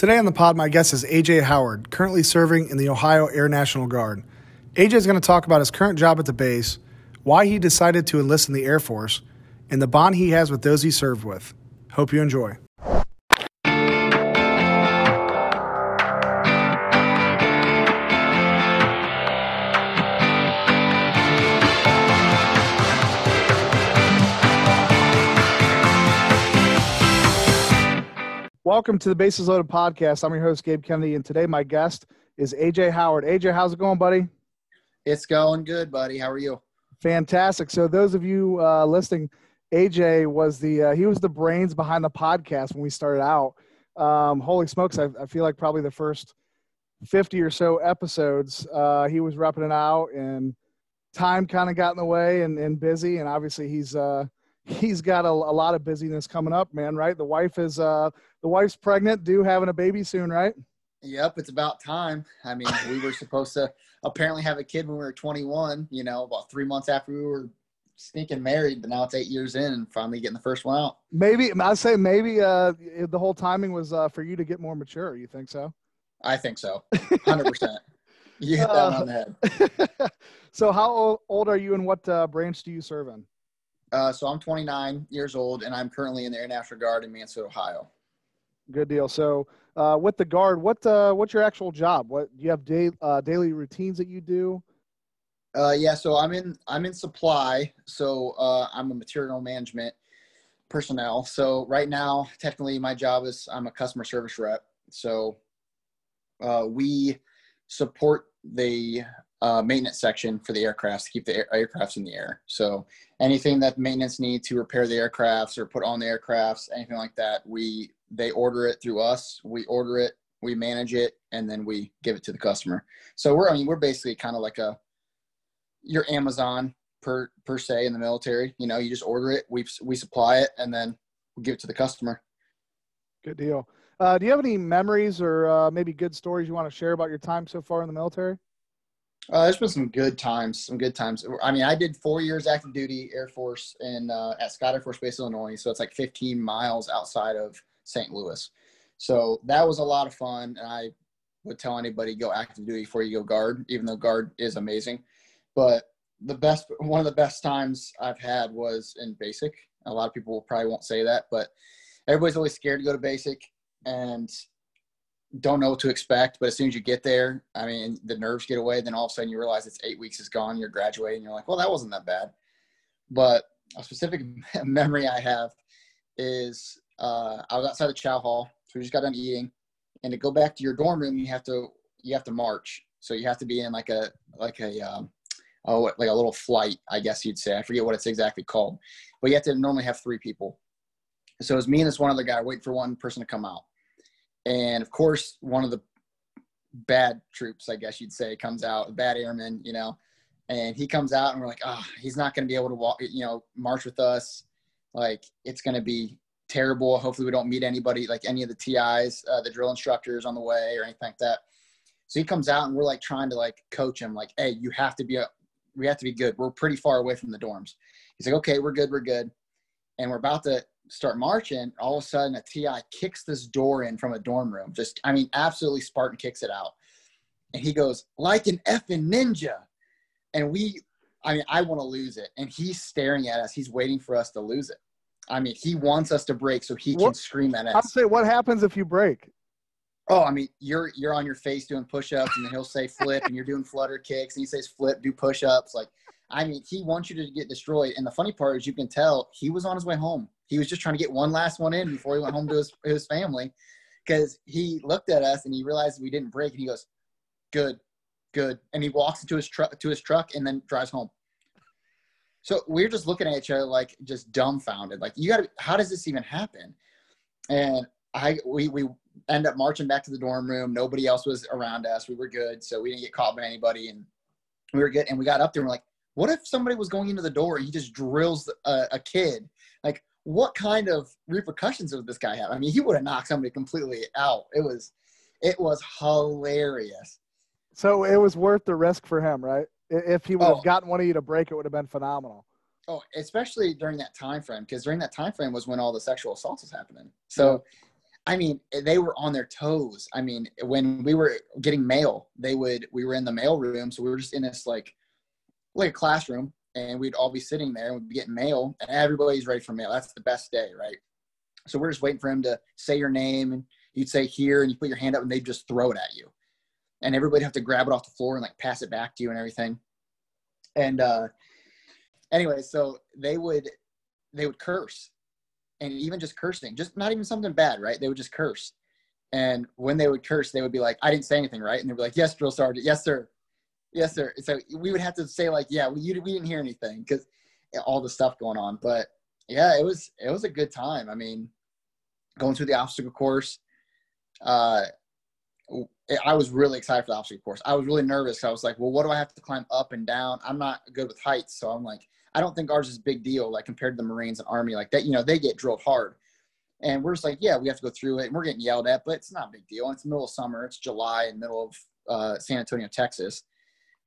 Today on the pod, my guest is AJ Howard, currently serving in the Ohio Air National Guard. AJ is going to talk about his current job at the base, why he decided to enlist in the Air Force, and the bond he has with those he served with. Hope you enjoy. Welcome to the Bases Loaded podcast. I'm your host, Gabe Kennedy, and today my guest is AJ Howard. AJ, how's it going, buddy? It's going good, buddy. How are you? Fantastic. So, those of you uh, listening, AJ was the uh, he was the brains behind the podcast when we started out. Um, holy smokes! I, I, feel like probably the first fifty or so episodes, uh, he was repping it out, and time kind of got in the way and, and busy, and obviously he's uh, he's got a, a, lot of busyness coming up, man. Right? The wife is uh, the wife's pregnant, due having a baby soon, right? Yep, it's about time. I mean, we were supposed to apparently have a kid when we were 21. You know, about three months after we were sneaking married, but now it's eight years in and finally getting the first one out. Maybe I'd say maybe uh, the whole timing was uh, for you to get more mature. You think so? I think so, hundred percent. You hit that uh, on the head. so, how old are you, and what uh, branch do you serve in? Uh, so I'm 29 years old, and I'm currently in the Air National Guard in Mansfield, Ohio. Good deal. So, uh, with the guard, what uh, what's your actual job? What do you have day, uh, daily routines that you do? Uh, yeah, so I'm in I'm in supply. So uh, I'm a material management personnel. So right now, technically, my job is I'm a customer service rep. So uh, we support the uh, maintenance section for the aircrafts to keep the air, aircrafts in the air. So anything that maintenance need to repair the aircrafts or put on the aircrafts, anything like that, we they order it through us. We order it, we manage it, and then we give it to the customer. So we're I mean we're basically kind of like a your Amazon per per se in the military. You know, you just order it, we we supply it, and then we give it to the customer. Good deal. Uh, do you have any memories or uh, maybe good stories you want to share about your time so far in the military? Uh, there's been some good times, some good times. I mean, I did four years active duty Air Force and uh, at Scott Air Force Base, Illinois. So it's like 15 miles outside of St. Louis. So that was a lot of fun, and I would tell anybody go active duty before you go guard, even though guard is amazing. But the best, one of the best times I've had was in basic. A lot of people probably won't say that, but everybody's always scared to go to basic and don't know what to expect. But as soon as you get there, I mean, the nerves get away. Then all of a sudden you realize it's eight weeks is gone. You're graduating. You're like, well, that wasn't that bad. But a specific memory I have is uh, I was outside the chow hall, so we just got done eating, and to go back to your dorm room, you have to you have to march. So you have to be in like a like a um, oh like a little flight, I guess you'd say. I forget what it's exactly called, but you have to normally have three people. So it was me and this one other guy waiting for one person to come out, and of course one of the bad troops, I guess you'd say, comes out, bad airman, you know, and he comes out and we're like, oh, he's not going to be able to walk, you know, march with us. Like it's going to be terrible. Hopefully, we don't meet anybody like any of the TIs, uh, the drill instructors on the way or anything like that. So he comes out and we're like trying to like coach him, like, hey, you have to be a, we have to be good. We're pretty far away from the dorms. He's like, okay, we're good, we're good, and we're about to start marching. All of a sudden, a TI kicks this door in from a dorm room. Just, I mean, absolutely Spartan kicks it out, and he goes like an effing ninja, and we. I mean, I want to lose it. And he's staring at us. He's waiting for us to lose it. I mean, he wants us to break so he can scream at us. I'll say, what happens if you break? Oh, I mean, you're you're on your face doing push-ups, and then he'll say flip, and you're doing flutter kicks, and he says flip, do push-ups. Like, I mean, he wants you to get destroyed. And the funny part is, you can tell he was on his way home. He was just trying to get one last one in before he went home to his his family, because he looked at us and he realized we didn't break, and he goes, "Good, good," and he walks into his truck to his truck and then drives home. So we're just looking at each other like just dumbfounded. Like, you got to, how does this even happen? And I, we, we end up marching back to the dorm room. Nobody else was around us. We were good. So we didn't get caught by anybody. And we were good. And we got up there and we're like, what if somebody was going into the door and he just drills a, a kid? Like, what kind of repercussions would this guy have? I mean, he would have knocked somebody completely out. It was, it was hilarious. So it was worth the risk for him, right? If he would have oh. gotten one of you to break, it would have been phenomenal. Oh, especially during that time frame, because during that time frame was when all the sexual assaults was happening. So, I mean, they were on their toes. I mean, when we were getting mail, they would we were in the mail room, so we were just in this like like a classroom, and we'd all be sitting there and we'd be getting mail, and everybody's ready for mail. That's the best day, right? So we're just waiting for him to say your name, and you'd say here, and you put your hand up, and they'd just throw it at you, and everybody have to grab it off the floor and like pass it back to you and everything. And uh, anyway, so they would they would curse and even just cursing, just not even something bad, right? They would just curse. And when they would curse, they would be like, I didn't say anything, right? And they'd be like, Yes, drill sergeant. Yes, sir. Yes, sir. So we would have to say, like, Yeah, we, we didn't hear anything because all the stuff going on. But yeah, it was, it was a good time. I mean, going through the obstacle course, uh, I was really excited for the obstacle course. I was really nervous. I was like, well, what do I have to climb up and down? I'm not good with heights. So I'm like, I don't think ours is a big deal, like compared to the Marines and Army, like that, you know, they get drilled hard. And we're just like, yeah, we have to go through it and we're getting yelled at, but it's not a big deal. And it's middle of summer. It's July in middle of uh, San Antonio, Texas.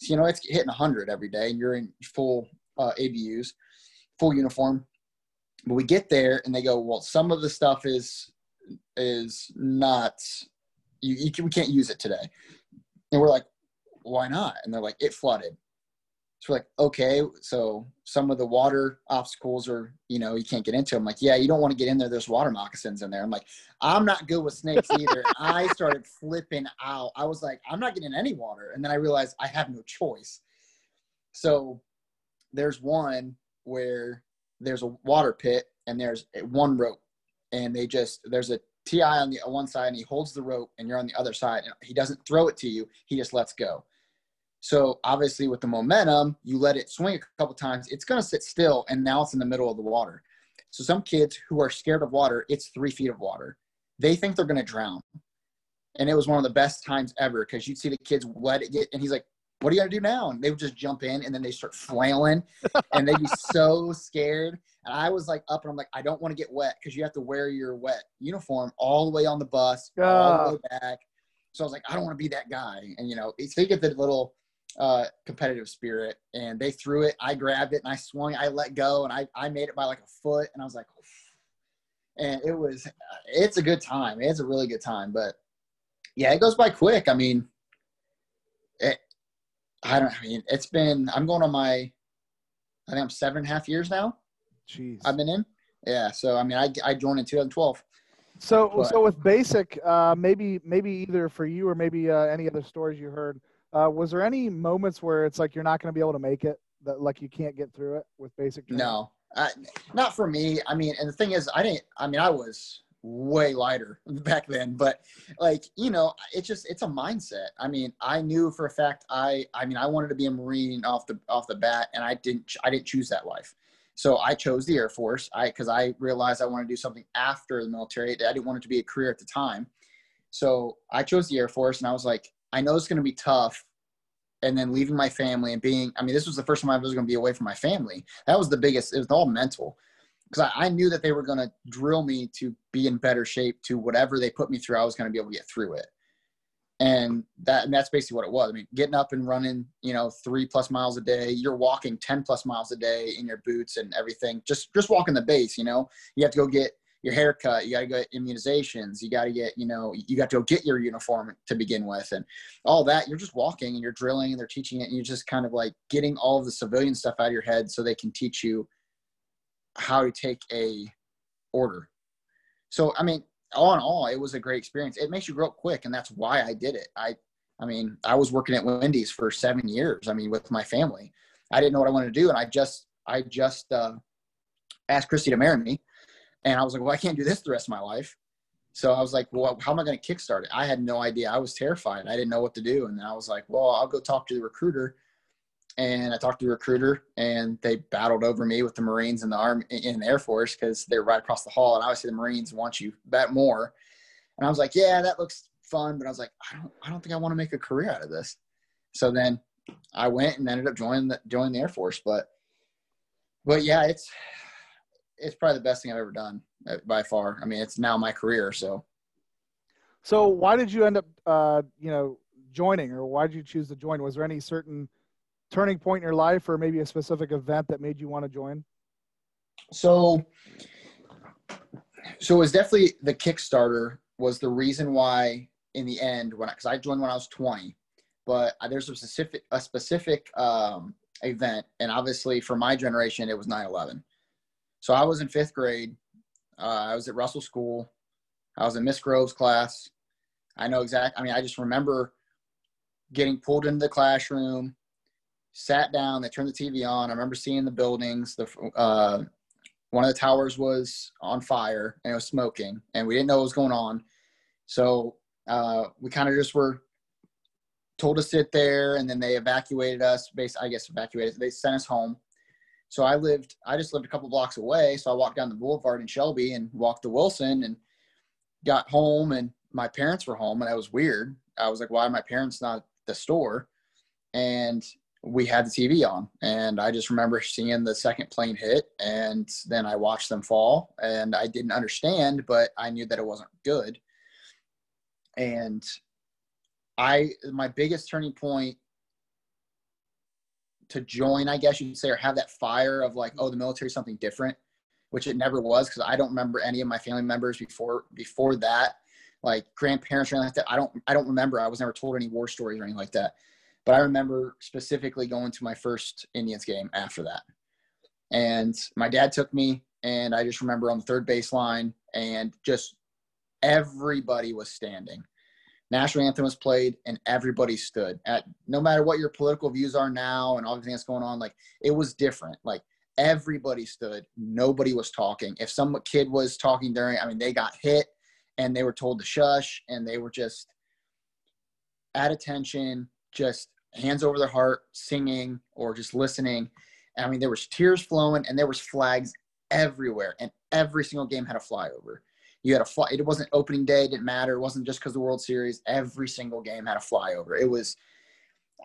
You know, it's hitting 100 every day and you're in full uh, ABUs, full uniform. But we get there and they go, well, some of the stuff is is not you, you can, we can't use it today. And we're like, why not? And they're like, it flooded. So we're like, okay, so some of the water obstacles are, you know, you can't get into. I'm like, yeah, you don't want to get in there. There's water moccasins in there. I'm like, I'm not good with snakes either. I started flipping out. I was like, I'm not getting any water. And then I realized I have no choice. So there's one where there's a water pit and there's one rope and they just, there's a TI on the one side and he holds the rope and you're on the other side and he doesn't throw it to you. He just lets go. So obviously, with the momentum, you let it swing a couple times, it's going to sit still, and now it's in the middle of the water. So some kids who are scared of water, it's three feet of water. They think they're going to drown, and it was one of the best times ever because you'd see the kids let it get, and he's like, "What are you going to do now?" And they would just jump in, and then they start flailing, and they'd be so scared. And I was like up, and I'm like, I don't want to get wet because you have to wear your wet uniform all the way on the bus, all the way back. So I was like, I don't want to be that guy. And you know, so you get the little uh, competitive spirit and they threw it. I grabbed it and I swung, I let go and I, I made it by like a foot and I was like, and it was, it's a good time. It's a really good time, but yeah, it goes by quick. I mean, it, I don't, I mean, it's been, I'm going on my, I think I'm seven and a half years now. Jeez. I've been in. Yeah. So, I mean, I, I joined in 2012. So, but, so with basic, uh, maybe, maybe either for you or maybe uh, any other stories you heard, uh, was there any moments where it's like you're not going to be able to make it, that like you can't get through it with basic? Training? No, uh, not for me. I mean, and the thing is, I didn't. I mean, I was way lighter back then, but like you know, it's just it's a mindset. I mean, I knew for a fact I. I mean, I wanted to be a Marine off the off the bat, and I didn't. I didn't choose that life. So I chose the Air Force. I because I realized I wanted to do something after the military. I didn't want it to be a career at the time. So I chose the Air Force, and I was like, I know it's going to be tough. And then leaving my family and being, I mean, this was the first time I was going to be away from my family. That was the biggest, it was all mental. Because I, I knew that they were going to drill me to be in better shape to whatever they put me through, I was going to be able to get through it. And that and that's basically what it was. I mean, getting up and running, you know, three plus miles a day. You're walking ten plus miles a day in your boots and everything. Just just walking the base, you know. You have to go get your haircut, you got to get immunizations, you got to get, you know, you got to go get your uniform to begin with, and all that. You're just walking and you're drilling and they're teaching it, and you're just kind of like getting all of the civilian stuff out of your head so they can teach you how to take a order. So, I mean, all in all, it was a great experience. It makes you grow up quick, and that's why I did it. I, I mean, I was working at Wendy's for seven years. I mean, with my family, I didn't know what I wanted to do, and I just, I just uh, asked Christy to marry me and I was like, well, I can't do this the rest of my life. So I was like, well, how am I going to kickstart it? I had no idea. I was terrified. I didn't know what to do. And I was like, well, I'll go talk to the recruiter. And I talked to the recruiter and they battled over me with the Marines and the Army in the Air Force because they're right across the hall. And obviously the Marines want you bet more. And I was like, yeah, that looks fun. But I was like, I don't, I don't think I want to make a career out of this. So then I went and ended up joining the, joining the Air Force. But, but yeah, it's, it's probably the best thing I've ever done uh, by far. I mean, it's now my career. So, so why did you end up, uh, you know, joining, or why did you choose to join? Was there any certain turning point in your life, or maybe a specific event that made you want to join? So, so it was definitely the Kickstarter was the reason why in the end when because I, I, joined when I was 20, but there's a specific a specific um, event, and obviously for my generation it was 9/11. So I was in fifth grade. Uh, I was at Russell School. I was in Miss Grove's class. I know exact. I mean, I just remember getting pulled into the classroom, sat down. They turned the TV on. I remember seeing the buildings. The uh, one of the towers was on fire and it was smoking, and we didn't know what was going on. So uh, we kind of just were told to sit there, and then they evacuated us. Based, I guess, evacuated. They sent us home. So I lived. I just lived a couple blocks away. So I walked down the boulevard in Shelby and walked to Wilson and got home, and my parents were home, and that was weird. I was like, "Why are my parents not at the store?" And we had the TV on, and I just remember seeing the second plane hit, and then I watched them fall, and I didn't understand, but I knew that it wasn't good. And I, my biggest turning point to join, I guess you could say, or have that fire of like, oh, the military is something different, which it never was, because I don't remember any of my family members before before that, like grandparents or anything like that. I don't, I don't remember. I was never told any war stories or anything like that but I remember specifically going to my first Indians game after that. And my dad took me, and I just remember on the third baseline, and just everybody was standing. National anthem was played, and everybody stood. At no matter what your political views are now, and everything that's going on, like it was different. Like everybody stood, nobody was talking. If some kid was talking during, I mean, they got hit, and they were told to shush, and they were just at attention, just hands over their heart, singing or just listening. I mean, there was tears flowing and there was flags everywhere, and every single game had a flyover. You had a fly. It wasn't opening day. It didn't matter. It wasn't just because the World Series. Every single game had a flyover. It was.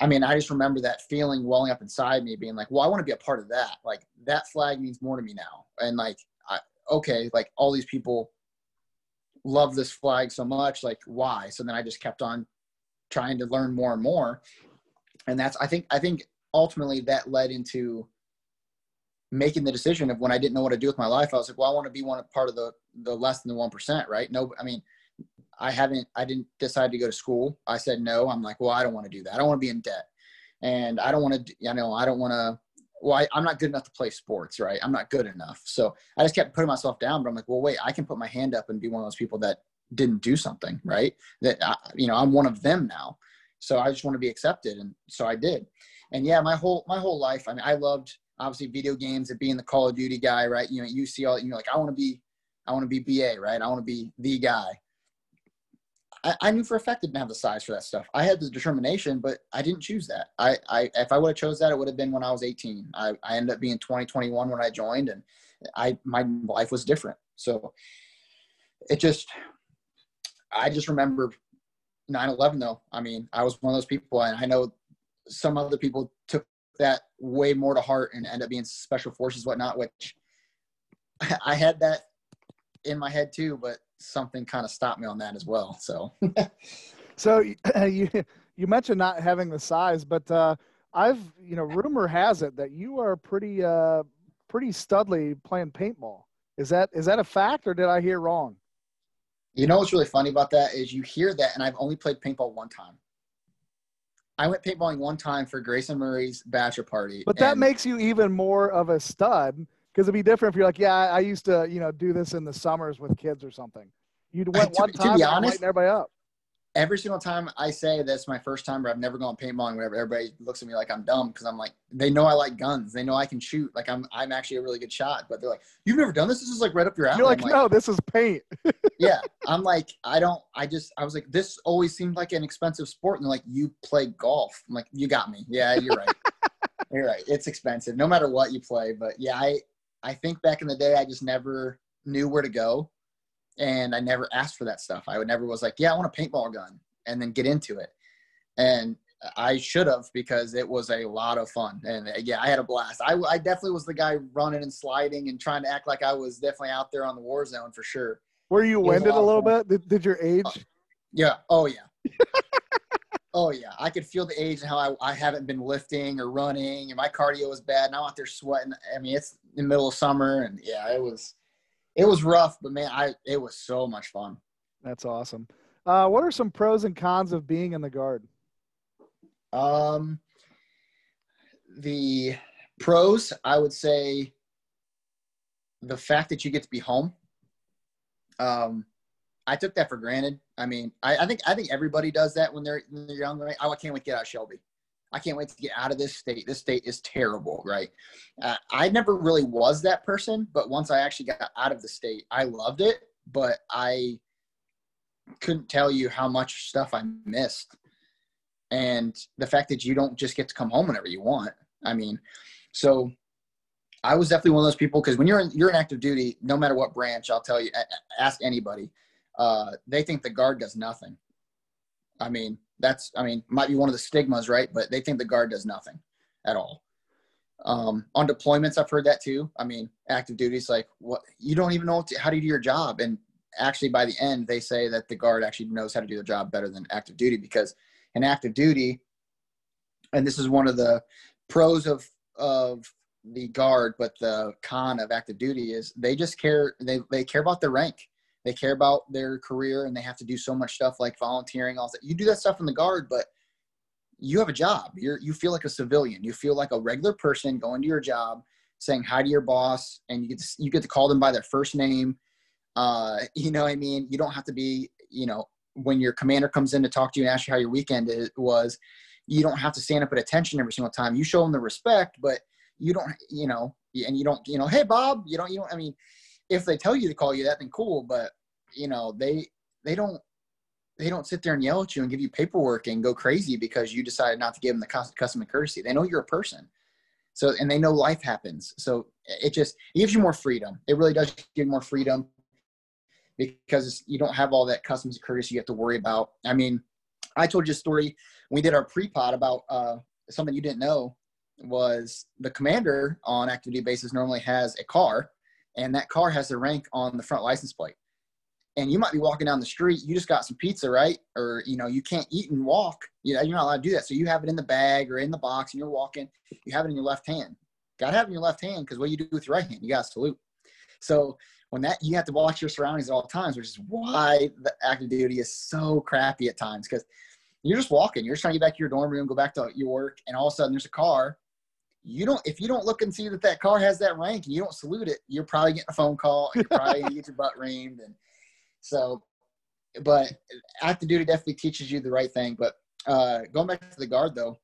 I mean, I just remember that feeling welling up inside me, being like, "Well, I want to be a part of that. Like that flag means more to me now." And like, I, okay, like all these people love this flag so much. Like, why? So then I just kept on trying to learn more and more and that's I think I think ultimately that led into making the decision of when I didn't know what to do with my life. I was like, well, I want to be one part of the the less than the one percent, right? No, I mean, I haven't. I didn't decide to go to school. I said no. I'm like, well, I don't want to do that. I don't want to be in debt, and I don't want to. You know, I don't want to. Well, I, I'm not good enough to play sports, right? I'm not good enough. So I just kept putting myself down. But I'm like, well, wait, I can put my hand up and be one of those people that didn't do something, right? That I, you know, I'm one of them now. So I just want to be accepted, and so I did. And yeah, my whole my whole life, I mean, I loved obviously video games and being the Call of Duty guy, right? You know, you see all, you know, like I want to be, I want to be BA, right? I want to be the guy. I, I knew for a fact I didn't have the size for that stuff. I had the determination, but I didn't choose that. I, I if I would have chose that, it would have been when I was 18. I, I ended up being 2021 when I joined, and I my life was different. So it just, I just remember 9-11 though i mean i was one of those people and i know some other people took that way more to heart and end up being special forces whatnot which i had that in my head too but something kind of stopped me on that as well so. So you you mentioned not having the size but uh i've you know rumor has it that you are pretty uh pretty studly playing paintball. Is that is that a fact or did i hear wrong? You know what's really funny about that is you hear that, and I've only played paintball one time. I went paintballing one time for Grayson Murray's bachelor party. But that makes you even more of a stud because it'd be different if you're like, yeah, I used to, you know, do this in the summers with kids or something. You went one time, to be honest, everybody up every single time I say that's my first time, but I've never gone paintballing, whatever, everybody looks at me like I'm dumb because I'm like, they know I like guns. They know I can shoot. Like I'm, I'm actually a really good shot. But they're like, you've never done this. This is like right up your alley. You're like, like no, this is paint. yeah, I'm like, I don't. I just, I was like, this always seemed like an expensive sport, and they're like, you play golf. I'm like, you got me. Yeah, you're right. you're right. It's expensive, no matter what you play. But yeah, I, I think back in the day, I just never knew where to go and I never asked for that stuff. I would never was like, yeah, I want a paintball gun, and then get into it. And I should have because it was a lot of fun. And uh, yeah, I had a blast. I, I definitely was the guy running and sliding and trying to act like I was definitely out there on the war zone for sure. Were you winded a, a little bit? Did, did your age? Uh, yeah. Oh yeah. oh yeah. I could feel the age and how I, I haven't been lifting or running and my cardio was bad and I'm out there sweating. I mean, it's in the middle of summer and yeah, it was, it was rough, but man, I it was so much fun. That's awesome. Uh, what are some pros and cons of being in the guard? Um, the pros, I would say, the fact that you get to be home. Um, I took that for granted. I mean, I, I think I think everybody does that when they're when they're young, right? Oh, I can't wait to get out of Shelby. I can't wait to get out of this state. This state is terrible, right? Uh, I never really was that person, but once I actually got out of the state, I loved it, but I couldn't tell you how much stuff I missed. And the fact that you don't just get to come home whenever you want. I mean, so I was definitely one of those people because when you're in, you're in active duty, no matter what branch, I'll tell you, ask anybody, uh, they think the guard does nothing. I mean, that's I mean might be one of the stigmas, right? But they think the guard does nothing at all. Um, on deployments, I've heard that too. I mean, active duty is like what you don't even know to, how to do your job, and actually by the end they say that the guard actually knows how to do the job better than active duty because in active duty, and this is one of the pros of of the guard, but the con of active duty is they just care they they care about their rank they care about their career and they have to do so much stuff like volunteering all that. You do that stuff in the guard but you have a job. You're you feel like a civilian. You feel like a regular person going to your job saying hi to your boss and you get to, you get to call them by their first name. Uh, you know what i mean? You don't have to be you know when your commander comes in to talk to you and ask you how your weekend was you don't have to stand up at attention every single time. You show them the respect but you don't you know and you don't you know hey bob you don't you don't i mean if they tell you to call you that, then cool. But you know, they they don't they don't sit there and yell at you and give you paperwork and go crazy because you decided not to give them the custom and courtesy. They know you're a person. So, and they know life happens. So it just gives you more freedom. It really does give you more freedom because you don't have all that customs and courtesy you have to worry about. I mean, I told you a story. We did our pre-pod about uh, something you didn't know was the commander on activity basis normally has a car and that car has the rank on the front license plate. And you might be walking down the street, you just got some pizza, right? Or you know, you can't eat and walk. You know, you're not allowed to do that. So you have it in the bag or in the box, and you're walking. You have it in your left hand. Got to have it in your left hand because what you do with your right hand, you got to salute. So when that you have to watch your surroundings at all times, which is why the active duty is so crappy at times because you're just walking, you're just trying to get back to your dorm room, go back to your work, and all of a sudden there's a car you don't if you don't look and see that that car has that rank and you don't salute it you're probably getting a phone call and you're probably gonna get your butt reamed and so but active duty definitely teaches you the right thing but uh going back to the guard though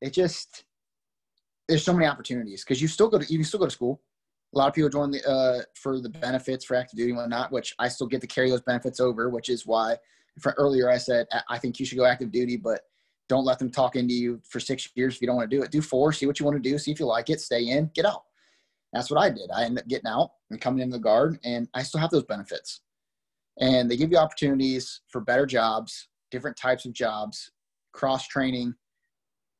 it just there's so many opportunities because you still go to you can still go to school a lot of people join the uh for the benefits for active duty and whatnot which i still get to carry those benefits over which is why for earlier i said i think you should go active duty but don't let them talk into you for six years if you don't want to do it. Do four, see what you want to do, see if you like it, stay in, get out. That's what I did. I ended up getting out and coming in the guard, and I still have those benefits. And they give you opportunities for better jobs, different types of jobs, cross training.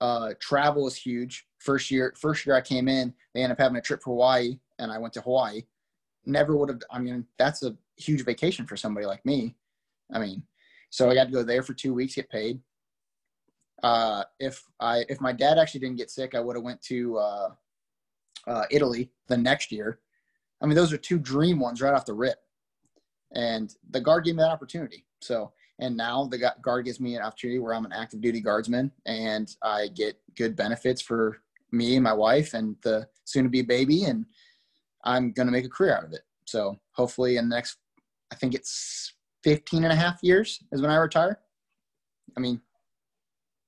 Uh, travel is huge. First year, first year I came in, they ended up having a trip for Hawaii, and I went to Hawaii. Never would have. I mean, that's a huge vacation for somebody like me. I mean, so I got to go there for two weeks, get paid uh, if I if my dad actually didn't get sick, I would have went to uh, uh, Italy the next year. I mean, those are two dream ones right off the rip, and the guard gave me that opportunity. So, and now the guard gives me an opportunity where I'm an active duty guardsman, and I get good benefits for me and my wife and the soon-to-be baby, and I'm going to make a career out of it. So, hopefully, in the next, I think it's 15 and a half years is when I retire. I mean,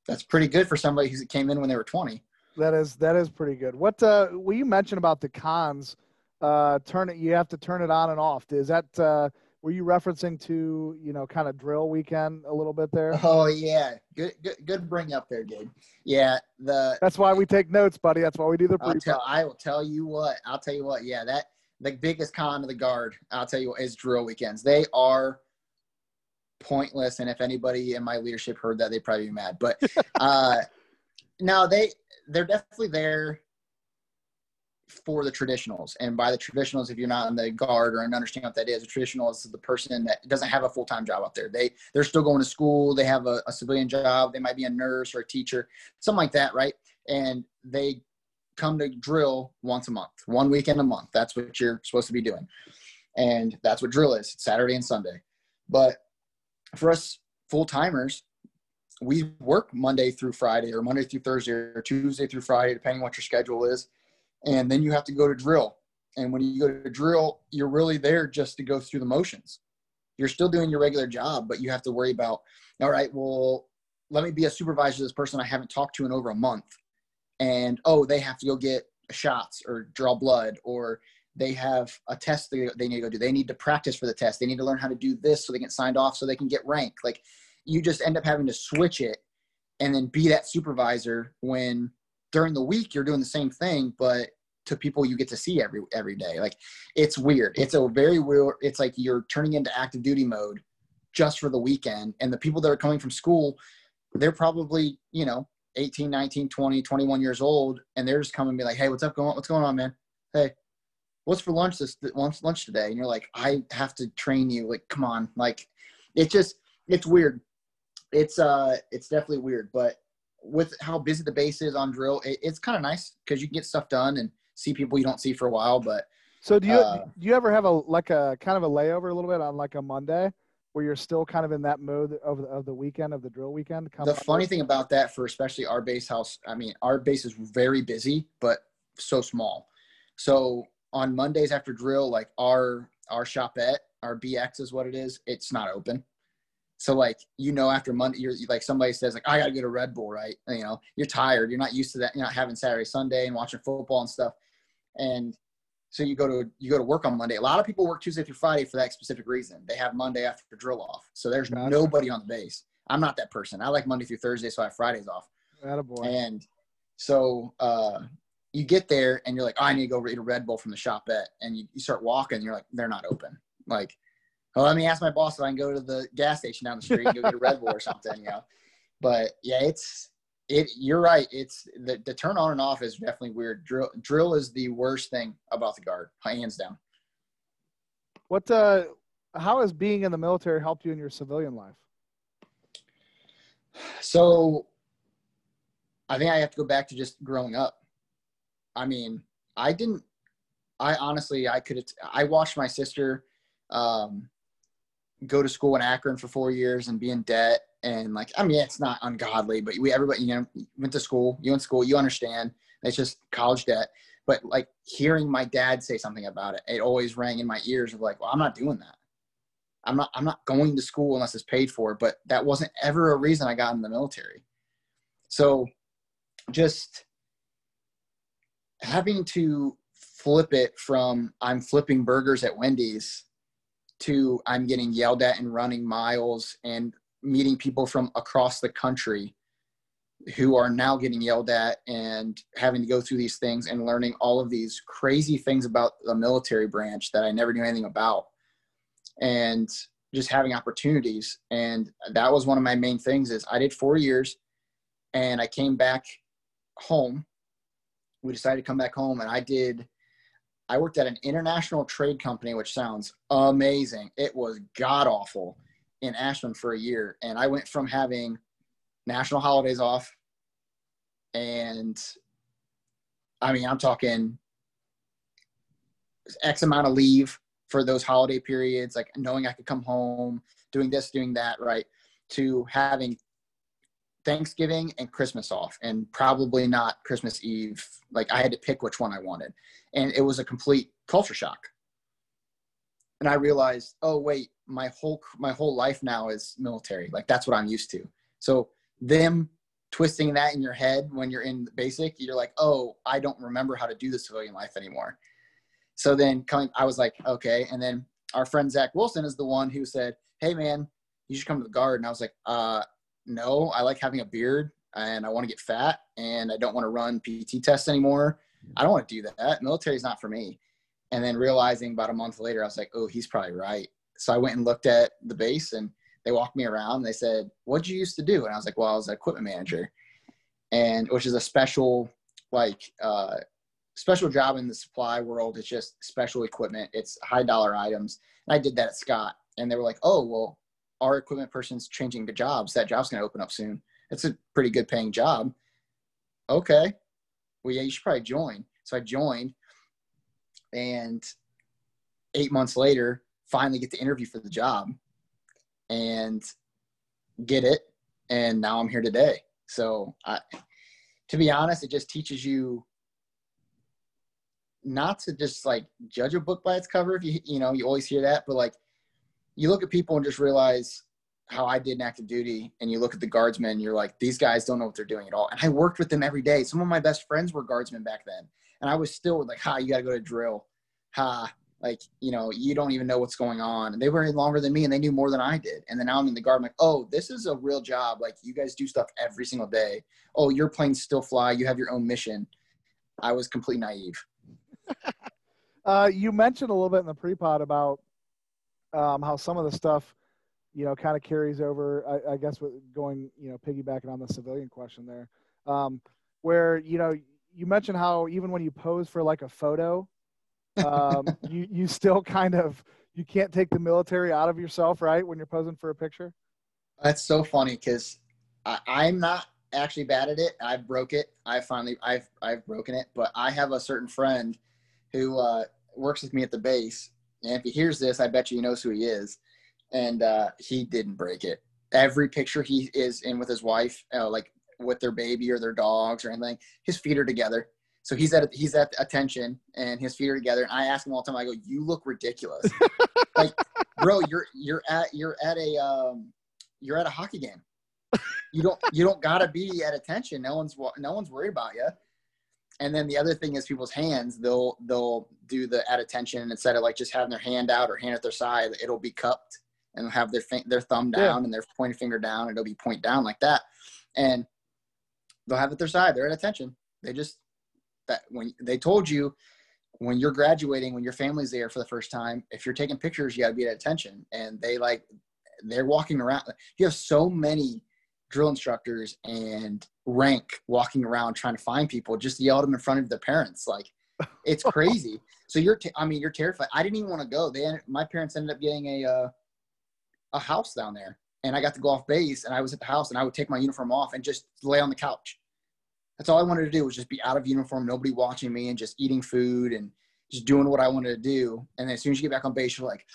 that's pretty good for somebody who came in when they were 20. That is that is pretty good. What uh well you mentioned about the cons uh turn it you have to turn it on and off. Is that uh were you referencing to, you know, kind of drill weekend a little bit there? Oh yeah. Good good good bring up there, Gabe. Yeah, the That's why we take notes, buddy. That's why we do the pre tell, I will tell you what. I'll tell you what. Yeah, that the biggest con of the guard, I'll tell you what, is drill weekends. They are pointless. And if anybody in my leadership heard that, they'd probably be mad. But uh, now they they're definitely there for the traditionals. And by the traditionals, if you're not in the guard or understand what that is, a traditional is the person that doesn't have a full time job out there. They they're still going to school. They have a, a civilian job. They might be a nurse or a teacher, something like that, right? And they come to drill once a month, one weekend a month. That's what you're supposed to be doing. And that's what drill is. Saturday and Sunday But for us full timers, we work Monday through Friday or Monday through Thursday or Tuesday through Friday, depending what your schedule is. And then you have to go to drill. And when you go to drill, you're really there just to go through the motions. You're still doing your regular job, but you have to worry about, all right, well, let me be a supervisor to this person I haven't talked to in over a month. And oh, they have to go get shots or draw blood or they have a test they, they need to go do. They need to practice for the test. They need to learn how to do this so they get signed off so they can get rank. Like you just end up having to switch it and then be that supervisor when during the week you're doing the same thing, but to people you get to see every every day. Like it's weird. It's a very weird. It's like you're turning into active duty mode just for the weekend, and the people that are coming from school, they're probably you know 18, 19, 20, 21 years old, and they're just coming and be like, "Hey, what's up going? What's going on, man? Hey, what's for lunch this lunch lunch today?" And you're like, "I have to train you. Like, come on. Like, it's just it's weird. It's uh, it's definitely weird, but with how busy the base is on drill, it, it's kind of nice because you can get stuff done and see people you don't see for a while. But so do you uh, do you ever have a like a kind of a layover a little bit on like a Monday where you're still kind of in that mode of the, of the weekend of the drill weekend? the funny thing about that for especially our base house, I mean, our base is very busy, but so small. So on Mondays after drill, like our our shopette, our BX is what it is. It's not open. So like you know after Monday, you're like somebody says like I gotta go to Red Bull, right? And, you know you're tired. You're not used to that. You're not having Saturday, Sunday, and watching football and stuff. And so you go to you go to work on Monday. A lot of people work Tuesday through Friday for that specific reason. They have Monday after drill off. So there's gotcha. nobody on the base. I'm not that person. I like Monday through Thursday, so I have Fridays off. Attaboy. And so uh, you get there and you're like, oh, I need to go eat a Red Bull from the shopette, and you, you start walking. And you're like, they're not open. Like well, let me ask my boss if I can go to the gas station down the street and go get a Red Bull or something, you know. But yeah, it's it. You're right. It's the the turn on and off is definitely weird. Drill drill is the worst thing about the guard, hands down. What uh, how has being in the military helped you in your civilian life? So, I think I have to go back to just growing up. I mean, I didn't. I honestly, I could. I watched my sister um, go to school in Akron for four years and be in debt. And like, I mean, it's not ungodly, but we, everybody, you know, went to school, you went to school, you understand it's just college debt. But like hearing my dad say something about it, it always rang in my ears of like, well, I'm not doing that. I'm not, I'm not going to school unless it's paid for, but that wasn't ever a reason I got in the military. So just having to flip it from I'm flipping burgers at Wendy's to I'm getting yelled at and running miles and meeting people from across the country who are now getting yelled at and having to go through these things and learning all of these crazy things about the military branch that I never knew anything about. And just having opportunities. And that was one of my main things is I did 4 years and I came back home. We decided to come back home and I did I worked at an international trade company, which sounds amazing. It was god awful in Ashland for a year. And I went from having national holidays off and I mean, I'm talking X amount of leave for those holiday periods, like knowing I could come home, doing this, doing that, right? To having Thanksgiving and Christmas off, and probably not Christmas Eve. Like I had to pick which one I wanted, and it was a complete culture shock. And I realized, oh wait, my whole my whole life now is military. Like that's what I'm used to. So them twisting that in your head when you're in basic, you're like, oh, I don't remember how to do the civilian life anymore. So then coming, I was like, okay. And then our friend Zach Wilson is the one who said, hey man, you should come to the guard. And I was like, uh, no, I like having a beard and I want to get fat and I don't want to run PT tests anymore. I don't want to do that. Military is not for me. And then realizing about a month later, I was like, oh, he's probably right. So I went and looked at the base and they walked me around. and They said, what'd you used to do? And I was like, well, I was an equipment manager and which is a special, like, uh, special job in the supply world. It's just special equipment. It's high dollar items. And I did that at Scott and they were like, oh, well, our equipment person's changing the jobs. That job's going to open up soon. It's a pretty good paying job. Okay. Well, yeah, you should probably join. So I joined and eight months later, finally get the interview for the job. and get it. And now I'm here today. So I, to be honest, it just teaches you not to just like judge a book by its cover. If you, you know, you always hear that, but like you look at people and just realize how I did in active duty and you look at the guardsmen, you're like, these guys don't know what they're doing at all. And I worked with them every day. Some of my best friends were guardsmen back then. And I was still like, ha, you got to go to drill. Ha, like, you know, you don't even know what's going on. And they were longer than me and they knew more than I did. And then now I'm in the guard. I'm like, oh, this is a real job. Like, you guys do stuff every single day. Oh, your planes still fly. You have your own mission. I was completely naive. uh, you mentioned a little bit in the pre-pod about um, how some of the stuff you know, kind of carries over, I, I, guess, with going, you know, piggybacking on the civilian question there, um, where, you know, you mentioned how even when you pose for like a photo, um, you, you still kind of, you can't take the military out of yourself, right? When you're posing for a picture. That's so funny because I'm not actually bad at it. I broke it. I finally, I've, I've broken it, but I have a certain friend who uh, works with me at the base. And if he hears this, I bet you he knows who he is and uh, he didn't break it. Every picture he is in with his wife, uh, like with their baby or their dogs or anything, his feet are together. So he's at he's at attention and his feet are together. And I ask him all the time. I go, "You look ridiculous, like, bro. You're you're at you're at a um, you're at a hockey game. You don't you don't gotta be at attention. No one's no one's worried about you." And then the other thing is people's hands. They'll they'll do the at attention instead of like just having their hand out or hand at their side. It'll be cupped and have their their thumb down yeah. and their pointing finger down, and it'll be point down like that, and they'll have it their side. They're at attention. They just that when they told you when you're graduating, when your family's there for the first time, if you're taking pictures, you got to be at attention. And they like they're walking around. You have so many drill instructors and rank walking around trying to find people just to yell at them in front of their parents. Like it's crazy. so you're, t- I mean, you're terrified. I didn't even want to go. They, my parents ended up getting a, uh, a house down there and I got to go off base and I was at the house and I would take my uniform off and just lay on the couch. That's all I wanted to do was just be out of uniform, nobody watching me and just eating food and just doing what I wanted to do. And then as soon as you get back on base, you're like,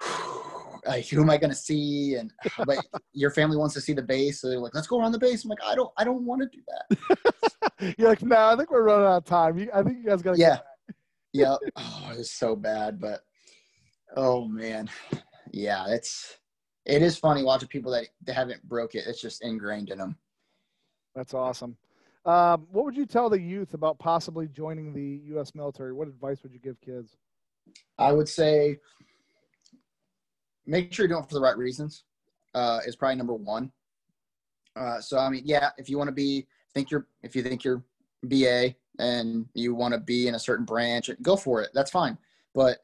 like who am I going to see? And, but your family wants to see the base. So they're like, let's go around the base. I'm like, I don't, I don't want to do that. you're like, no, nah, I think we're running out of time. I think you guys got to Yeah. yeah. Oh, it's so bad, but oh man. Yeah. It's, it is funny watching people that, that haven't broke it. It's just ingrained in them. That's awesome. Um, what would you tell the youth about possibly joining the U.S. military? What advice would you give kids? I would say make sure you're doing it for the right reasons. Uh, is probably number one. Uh, so I mean, yeah, if you want to be, think you're, if you think you're BA and you want to be in a certain branch, go for it. That's fine. But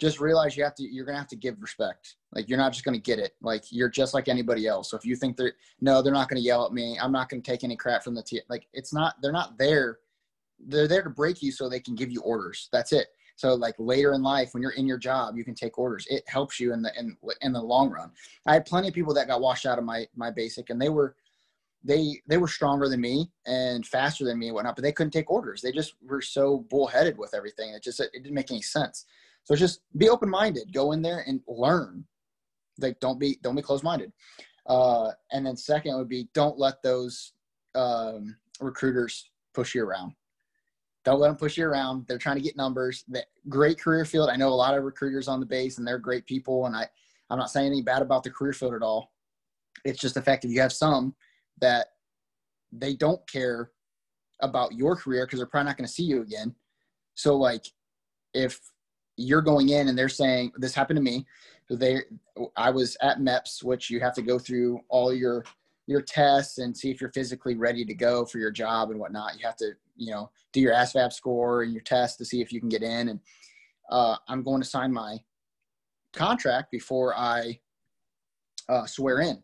just realize you have to you're gonna have to give respect like you're not just gonna get it like you're just like anybody else so if you think they're no they're not gonna yell at me i'm not gonna take any crap from the t like it's not they're not there they're there to break you so they can give you orders that's it so like later in life when you're in your job you can take orders it helps you in the in, in the long run i had plenty of people that got washed out of my my basic and they were they they were stronger than me and faster than me and whatnot but they couldn't take orders they just were so bullheaded with everything it just it didn't make any sense so just be open minded. Go in there and learn. Like don't be don't be closed minded. Uh, and then second would be don't let those um, recruiters push you around. Don't let them push you around. They're trying to get numbers. That great career field. I know a lot of recruiters on the base, and they're great people. And I, I'm not saying anything bad about the career field at all. It's just the fact that you have some that they don't care about your career because they're probably not going to see you again. So like, if you're going in and they're saying this happened to me they i was at meps which you have to go through all your your tests and see if you're physically ready to go for your job and whatnot you have to you know do your asvab score and your test to see if you can get in and uh, i'm going to sign my contract before i uh, swear in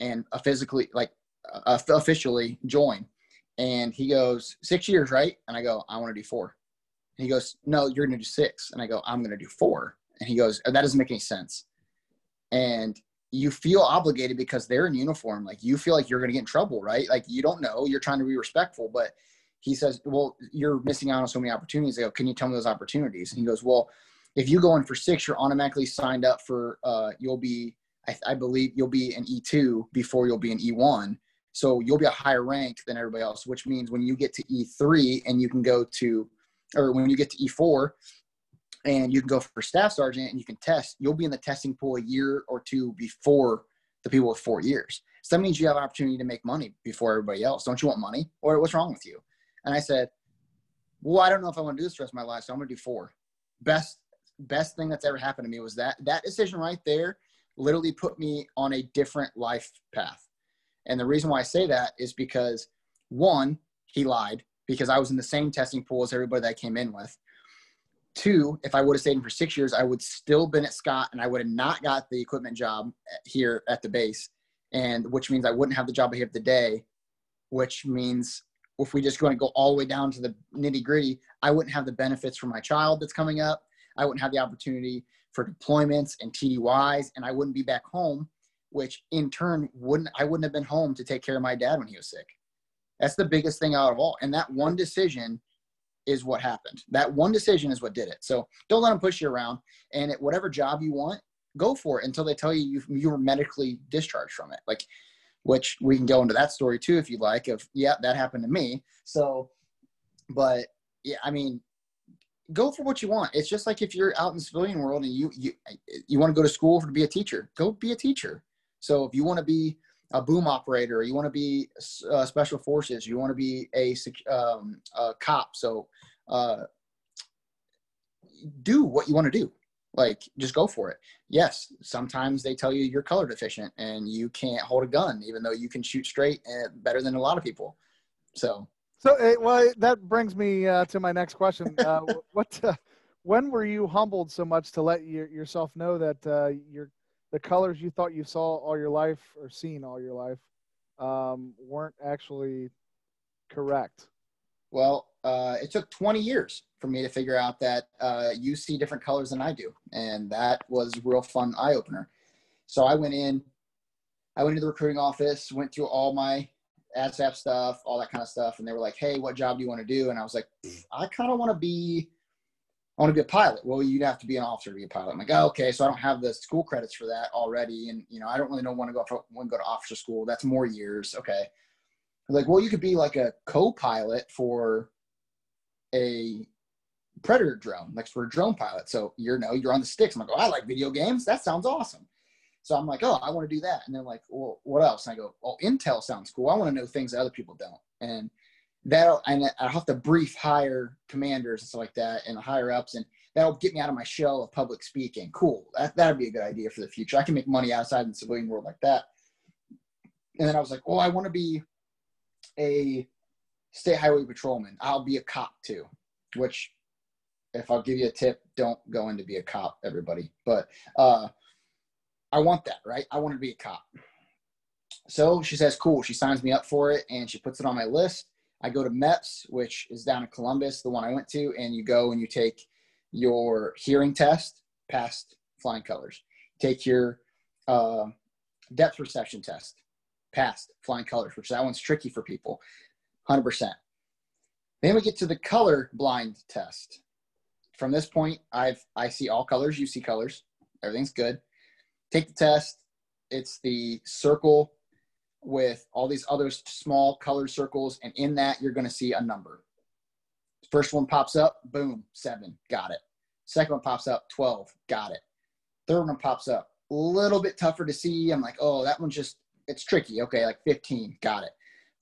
and physically like uh, officially join and he goes six years right and i go i want to do four and he goes, No, you're going to do six. And I go, I'm going to do four. And he goes, oh, That doesn't make any sense. And you feel obligated because they're in uniform. Like you feel like you're going to get in trouble, right? Like you don't know. You're trying to be respectful. But he says, Well, you're missing out on so many opportunities. I go, Can you tell me those opportunities? And he goes, Well, if you go in for six, you're automatically signed up for, uh, you'll be I, I believe you'll be an E2 before you'll be an E1. So you'll be a higher rank than everybody else, which means when you get to E3 and you can go to, or when you get to E4 and you can go for staff sergeant and you can test, you'll be in the testing pool a year or two before the people with four years. So that means you have an opportunity to make money before everybody else. Don't you want money? Or what's wrong with you? And I said, well, I don't know if I want to do this the rest of my life, so I'm going to do four. Best best thing that's ever happened to me was that that decision right there literally put me on a different life path. And the reason why I say that is because one, he lied because I was in the same testing pool as everybody that I came in with. Two, if I would have stayed in for six years, I would still been at Scott and I would have not got the equipment job here at the base. And which means I wouldn't have the job I have today, which means if we just going to go all the way down to the nitty gritty, I wouldn't have the benefits for my child that's coming up. I wouldn't have the opportunity for deployments and TDYs, and I wouldn't be back home, which in turn wouldn't I wouldn't have been home to take care of my dad when he was sick. That's the biggest thing out of all. And that one decision is what happened. That one decision is what did it. So don't let them push you around. And at whatever job you want, go for it until they tell you you you were medically discharged from it. Like, which we can go into that story too if you like. Of yeah, that happened to me. So, but yeah, I mean, go for what you want. It's just like if you're out in the civilian world and you you you want to go to school to be a teacher, go be a teacher. So if you want to be a boom operator, you want to be uh, special forces, you want to be a, um, a cop. So uh, do what you want to do. Like just go for it. Yes, sometimes they tell you you're color deficient and you can't hold a gun, even though you can shoot straight and better than a lot of people. So so, uh, well, that brings me uh, to my next question. Uh, what, uh, when were you humbled so much to let your, yourself know that uh, your the colors you thought you saw all your life or seen all your life um, weren't actually correct? Well, uh, it took 20 years for me to figure out that you see different colors than I do, and that was a real fun eye opener. So I went in, I went into the recruiting office, went through all my ASVAB stuff, all that kind of stuff. And they were like, "Hey, what job do you want to do?" And I was like, "I kind of want to be, I want to be a pilot." Well, you'd have to be an officer to be a pilot. I'm like, oh, "Okay, so I don't have the school credits for that already, and you know, I don't really know when to go when to go to officer school. That's more years." Okay, like, well, you could be like a co-pilot for a predator drone, like for a drone pilot. So you're no, you're on the sticks. I'm like, "Oh, I like video games. That sounds awesome." So I'm like, oh, I want to do that. And they're like, well, what else? And I go, oh, Intel sounds cool. I want to know things that other people don't. And that'll and I'll have to brief higher commanders and stuff like that and higher ups, and that'll get me out of my shell of public speaking. Cool. That that'd be a good idea for the future. I can make money outside in the civilian world like that. And then I was like, well, I want to be a state highway patrolman. I'll be a cop too, which if I'll give you a tip, don't go in to be a cop, everybody. But uh, I want that, right? I want to be a cop. So she says, cool. She signs me up for it and she puts it on my list. I go to MEPS, which is down in Columbus, the one I went to, and you go and you take your hearing test, passed flying colors. Take your uh, depth perception test, passed flying colors, which that one's tricky for people, 100%. Then we get to the color blind test. From this point, I've I see all colors, you see colors, everything's good take the test. It's the circle with all these other small colored circles, and in that you're going to see a number. First one pops up, boom, seven, got it. Second one pops up, 12, got it. Third one pops up, a little bit tougher to see. I'm like, oh, that one's just, it's tricky. Okay, like 15, got it.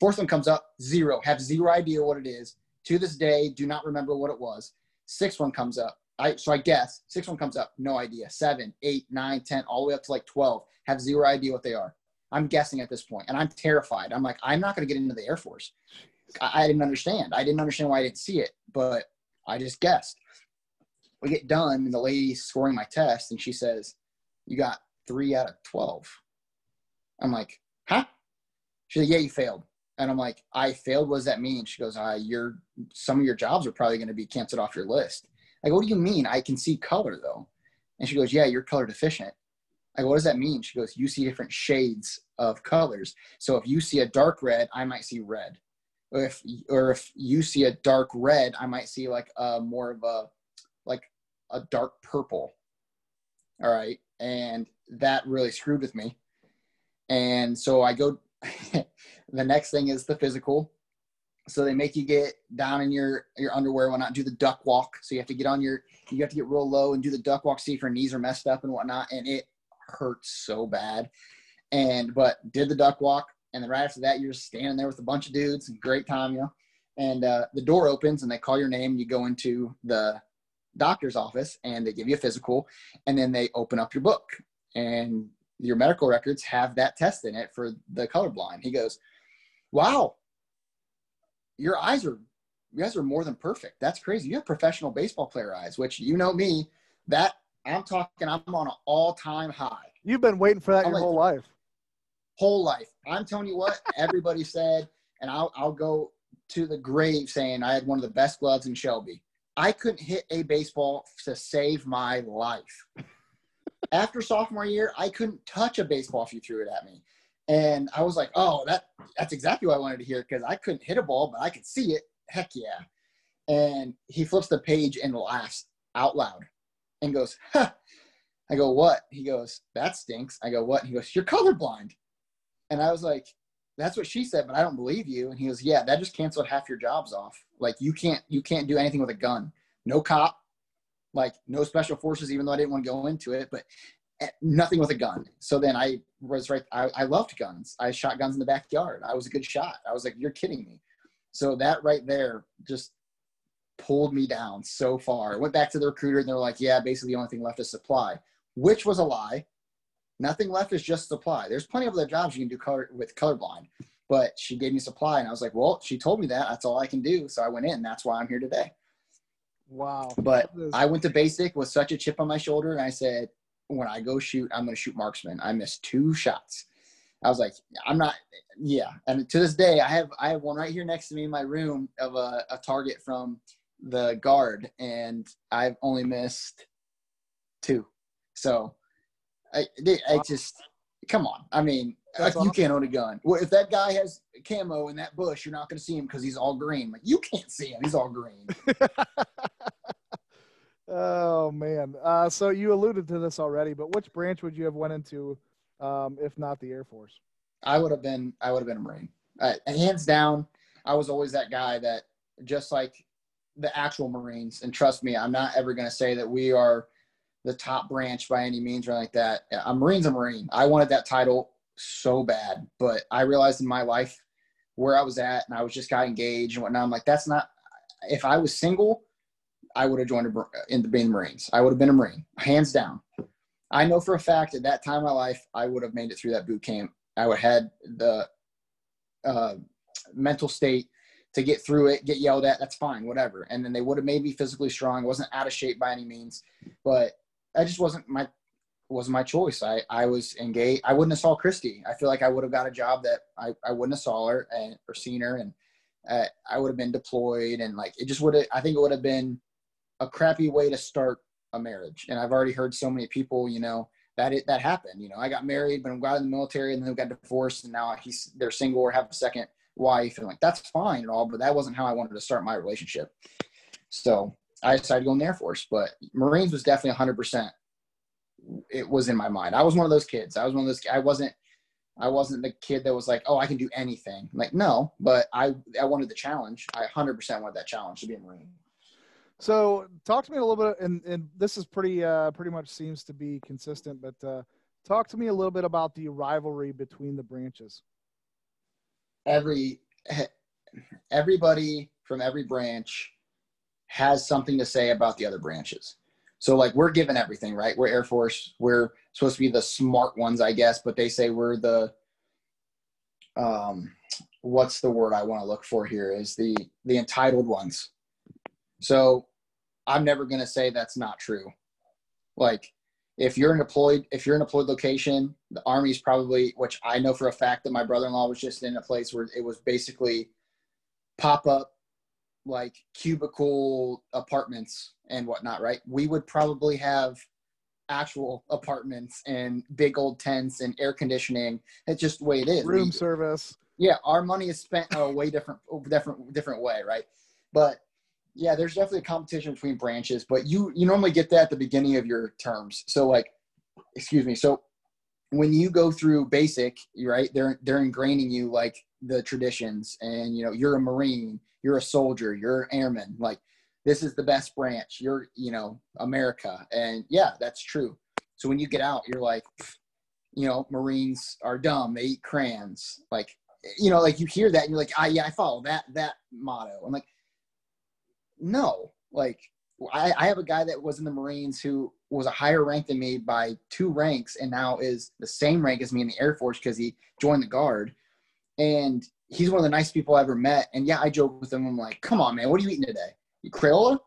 Fourth one comes up, zero, have zero idea what it is. To this day, do not remember what it was. Sixth one comes up, I so I guess six one comes up, no idea. Seven, eight, nine, ten, all the way up to like twelve, have zero idea what they are. I'm guessing at this point, and I'm terrified. I'm like, I'm not going to get into the Air Force. I, I, didn't understand. I didn't understand why I didn't see it, but I just guessed. We get done, and the lady's scoring my test, and she says, "You got three out of 12. I'm like, "Huh?" She's like, "Yeah, you failed." And I'm like, "I failed. What does that mean?" She goes, "Uh, your some of your jobs are probably going to be canceled off your list." I go, what do you mean? I can see color though. And she goes, yeah, you're color deficient. I go, what does that mean? She goes, you see different shades of colors. So if you see a dark red, I might see red. Or if, or if you see a dark red, I might see like a more of a, like a dark purple. All right. And that really screwed with me. And so I go, the next thing is the physical. So they make you get down in your your underwear, whatnot, do the duck walk. So you have to get on your, you have to get real low and do the duck walk, see if your knees are messed up and whatnot. And it hurts so bad. And but did the duck walk, and then right after that, you're just standing there with a bunch of dudes, great time, you know. And uh, the door opens, and they call your name. You go into the doctor's office, and they give you a physical, and then they open up your book, and your medical records have that test in it for the colorblind. He goes, "Wow, your eyes are you guys are more than perfect. That's crazy. You have professional baseball player eyes, which you know me. That I'm talking. I'm on an all time high. You've been waiting for that I'm your like, whole life. Whole life. I'm telling you what. Everybody said, and I'll I'll go to the grave saying I had one of the best gloves in Shelby. I couldn't hit a baseball to save my life. After sophomore year, I couldn't touch a baseball if you threw it at me. And I was like, oh, that that's exactly what I wanted to hear because I couldn't hit a ball, but I could see it. Heck yeah. And he flips the page and laughs out loud and goes, huh. I go, what? He goes, that stinks. I go, what? He goes, you're colorblind. And I was like, that's what she said, but I don't believe you. And he goes, yeah, that just canceled half your jobs off. Like you can't, you can't do anything with a gun. No cop, like no special forces, even though I didn't want to go into it, but eh, nothing with a gun. So then I was right. I, I loved guns. I shot guns in the backyard. I was a good shot. I was like, you're kidding me. So that right there just pulled me down so far. I went back to the recruiter and they're like, yeah, basically the only thing left is supply, which was a lie. Nothing left is just supply. There's plenty of other jobs you can do color with colorblind, but she gave me supply and I was like, well, she told me that. That's all I can do. So I went in. That's why I'm here today. Wow. But I went to basic with such a chip on my shoulder and I said, when I go shoot, I'm going to shoot marksman. I missed two shots. I was like, I'm not, yeah. And to this day, I have I have one right here next to me in my room of a, a target from the guard, and I've only missed two. So I I just come on. I mean, you can't own a gun. Well, if that guy has camo in that bush, you're not going to see him because he's all green. Like you can't see him; he's all green. Oh man. Uh, so you alluded to this already, but which branch would you have went into, um, if not the Air Force? I would have been. I would have been a Marine. Uh, hands down, I was always that guy that just like the actual Marines. And trust me, I'm not ever going to say that we are the top branch by any means or like that. A Marine's a Marine. I wanted that title so bad, but I realized in my life where I was at, and I was just got engaged and whatnot. I'm like, that's not. If I was single I would have joined in the being Marines. I would have been a Marine, hands down. I know for a fact at that time of my life, I would have made it through that boot camp. I would have had the uh, mental state to get through it, get yelled at. That's fine, whatever. And then they would have made me physically strong. Wasn't out of shape by any means, but I just wasn't my wasn't my choice. I, I was engaged. I wouldn't have saw Christy. I feel like I would have got a job that I, I wouldn't have saw her and or seen her, and uh, I would have been deployed, and like it just would have. I think it would have been a crappy way to start a marriage. And I've already heard so many people, you know, that it, that happened. You know, I got married, but I got in the military, and then got divorced, and now he's they're single or have a second wife, and like that's fine and all, but that wasn't how I wanted to start my relationship. So I decided to go in the Air Force, but Marines was definitely 100. percent It was in my mind. I was one of those kids. I was one of those. I wasn't. I wasn't the kid that was like, oh, I can do anything. Like, no, but I I wanted the challenge. I 100% wanted that challenge to be a Marine. So talk to me a little bit, and, and this is pretty uh, pretty much seems to be consistent, but uh, talk to me a little bit about the rivalry between the branches. Every everybody from every branch has something to say about the other branches. So like we're given everything, right? We're Air Force. We're supposed to be the smart ones, I guess, but they say we're the um what's the word I want to look for here is the the entitled ones. So I'm never going to say that's not true. Like if you're an employed, if you're in a deployed location, the army's probably, which I know for a fact that my brother-in-law was just in a place where it was basically pop up like cubicle apartments and whatnot, right? We would probably have actual apartments and big old tents and air conditioning. It's just the way it is. Room we, service. Yeah, our money is spent a way different, different, different way, right? But yeah, there's definitely a competition between branches, but you you normally get that at the beginning of your terms. So like, excuse me. So when you go through basic, right? They're they're ingraining you like the traditions, and you know you're a Marine, you're a soldier, you're an airman. Like this is the best branch. You're you know America, and yeah, that's true. So when you get out, you're like, you know, Marines are dumb. They eat crayons. Like you know, like you hear that, and you're like, ah, yeah, I follow that that motto. I'm like, no, like I, I have a guy that was in the Marines who was a higher rank than me by two ranks and now is the same rank as me in the Air Force because he joined the Guard. And he's one of the nicest people I ever met. And yeah, I joke with him. I'm like, come on, man, what are you eating today? You Crayola?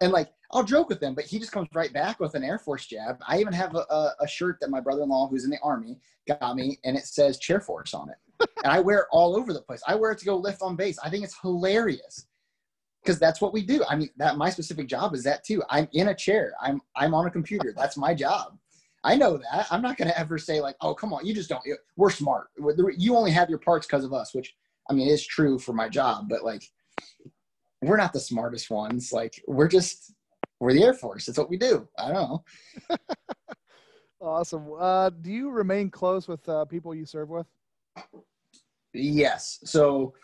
And like, I'll joke with him, but he just comes right back with an Air Force jab. I even have a, a shirt that my brother in law, who's in the Army, got me, and it says Chair Force on it. and I wear it all over the place. I wear it to go lift on base. I think it's hilarious because that's what we do. I mean, that my specific job is that too. I'm in a chair. I'm I'm on a computer. That's my job. I know that. I'm not going to ever say like, "Oh, come on, you just don't." We're smart. You only have your parts because of us, which I mean is true for my job. But like, we're not the smartest ones. Like, we're just we're the Air Force. That's what we do. I don't know. awesome. Uh, do you remain close with uh, people you serve with? Yes. So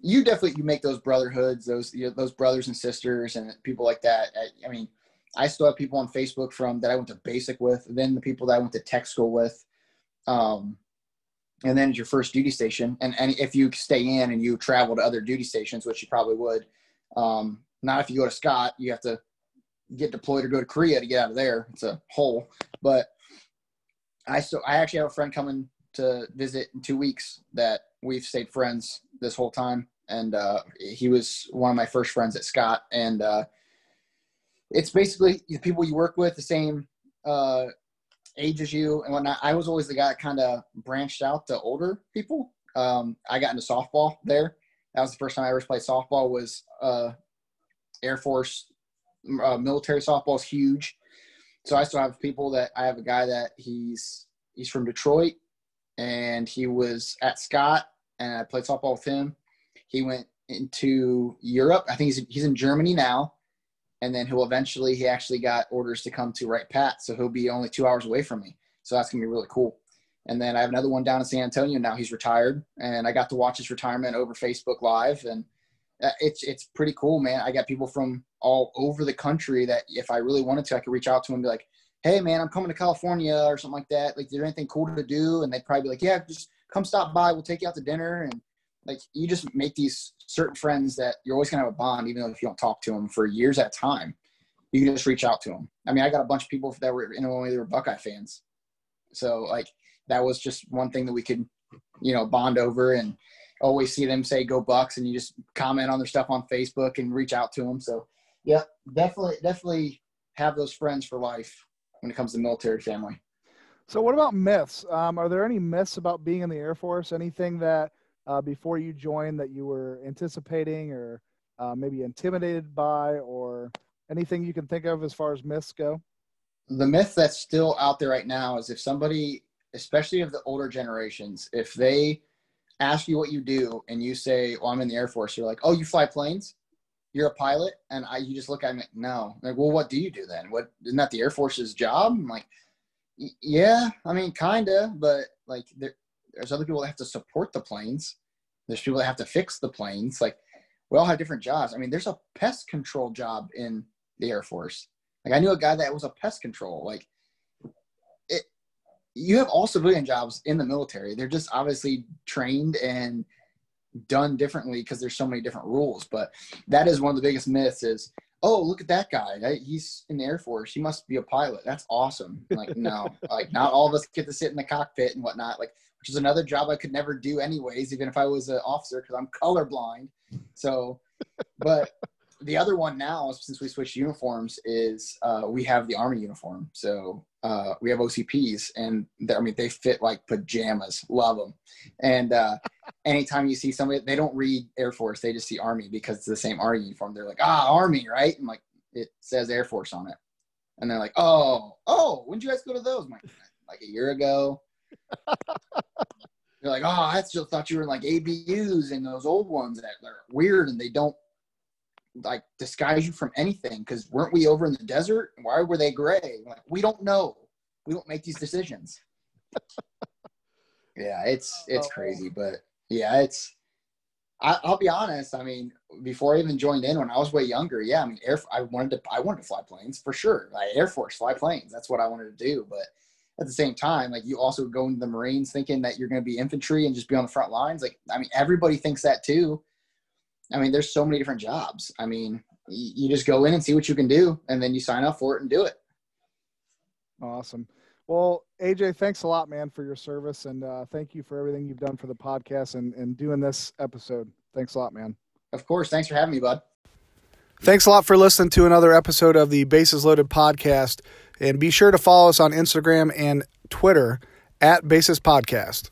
you definitely you make those brotherhoods, those you know, those brothers and sisters, and people like that. I, I, mean, I still have people on Facebook from that I went to basic with, then the people that I went to tech school with, um, and then your first duty station. And and if you stay in and you travel to other duty stations, which you probably would, um, not if you go to Scott, you have to get deployed or go to Korea to get out of there. It's a hole. But I still I actually have a friend coming to visit in two weeks that we've stayed friends this whole time, and uh, he was one of my first friends at Scott. And uh, it's basically the people you work with, the same uh, age as you and whatnot. I was always the guy that kind of branched out to older people. Um, I got into softball there. That was the first time I ever played softball. Was uh, Air Force uh, military softball is huge. So I still have people that I have a guy that he's he's from Detroit and he was at Scott and I played softball with him. He went into Europe. I think he's he's in Germany now, and then he'll eventually he actually got orders to come to Wright Pat, so he'll be only two hours away from me. So that's gonna be really cool. And then I have another one down in San Antonio now. He's retired, and I got to watch his retirement over Facebook Live, and uh, it's it's pretty cool, man. I got people from all over the country that if I really wanted to, I could reach out to him and be like, "Hey, man, I'm coming to California or something like that. Like, is there anything cool to do?" And they'd probably be like, "Yeah, just come stop by. We'll take you out to dinner. And like, you just make these certain friends that you're always to have a bond, even though if you don't talk to them for years at a time. You can just reach out to them. I mean, I got a bunch of people that were in Illinois, they were Buckeye fans. So like, that was just one thing that we could, you know, bond over and always see them say go Bucks and you just comment on their stuff on Facebook and reach out to them. So yeah, definitely, definitely have those friends for life when it comes to military family. So, what about myths? Um, are there any myths about being in the Air Force? Anything that uh, before you joined that you were anticipating or uh, maybe intimidated by, or anything you can think of as far as myths go? The myth that's still out there right now is if somebody, especially of the older generations, if they ask you what you do and you say, "Well, I'm in the Air Force," you're like, "Oh, you fly planes." You're a pilot, and I, you just look at me, no. I'm like, well, what do you do then? What isn't that the Air Force's job? I'm like, yeah, I mean, kinda, but like there, there's other people that have to support the planes. There's people that have to fix the planes. Like we all have different jobs. I mean, there's a pest control job in the Air Force. Like I knew a guy that was a pest control. Like it, you have all civilian jobs in the military. They're just obviously trained and done differently because there's so many different rules. But that is one of the biggest myths is oh, look at that guy. He's in the Air Force. He must be a pilot. That's awesome. Like, no, like not all of us get to sit in the cockpit and whatnot. Like, which is another job I could never do anyways, even if I was an officer because I'm colorblind. So, but the other one now, since we switched uniforms, is uh, we have the Army uniform. So uh, we have OCPs, and I mean they fit like pajamas. Love them. And uh, anytime you see somebody, they don't read Air Force; they just see Army because it's the same Army uniform. They're like, ah, Army, right? And like it says Air Force on it, and they're like, oh, oh, when did you guys go to those? like, like a year ago. They're like, oh, I still thought you were in like ABUs and those old ones that are weird and they don't like disguise you from anything because weren't we over in the desert? Why were they gray? Like, we don't know. We don't make these decisions. yeah, it's it's oh, crazy, but yeah, it's. I, will be honest. I mean, before I even joined in, when I was way younger, yeah, I mean, air. I wanted to. I wanted to fly planes for sure. Like Air Force, fly planes. That's what I wanted to do. But at the same time, like you also go into the Marines thinking that you're going to be infantry and just be on the front lines. Like, I mean, everybody thinks that too. I mean, there's so many different jobs. I mean, you just go in and see what you can do, and then you sign up for it and do it. Awesome. Well, AJ, thanks a lot, man, for your service, and uh, thank you for everything you've done for the podcast and, and doing this episode. Thanks a lot, man. Of course. Thanks for having me, bud. Thanks a lot for listening to another episode of the Bases Loaded podcast. And be sure to follow us on Instagram and Twitter at Bases Podcast.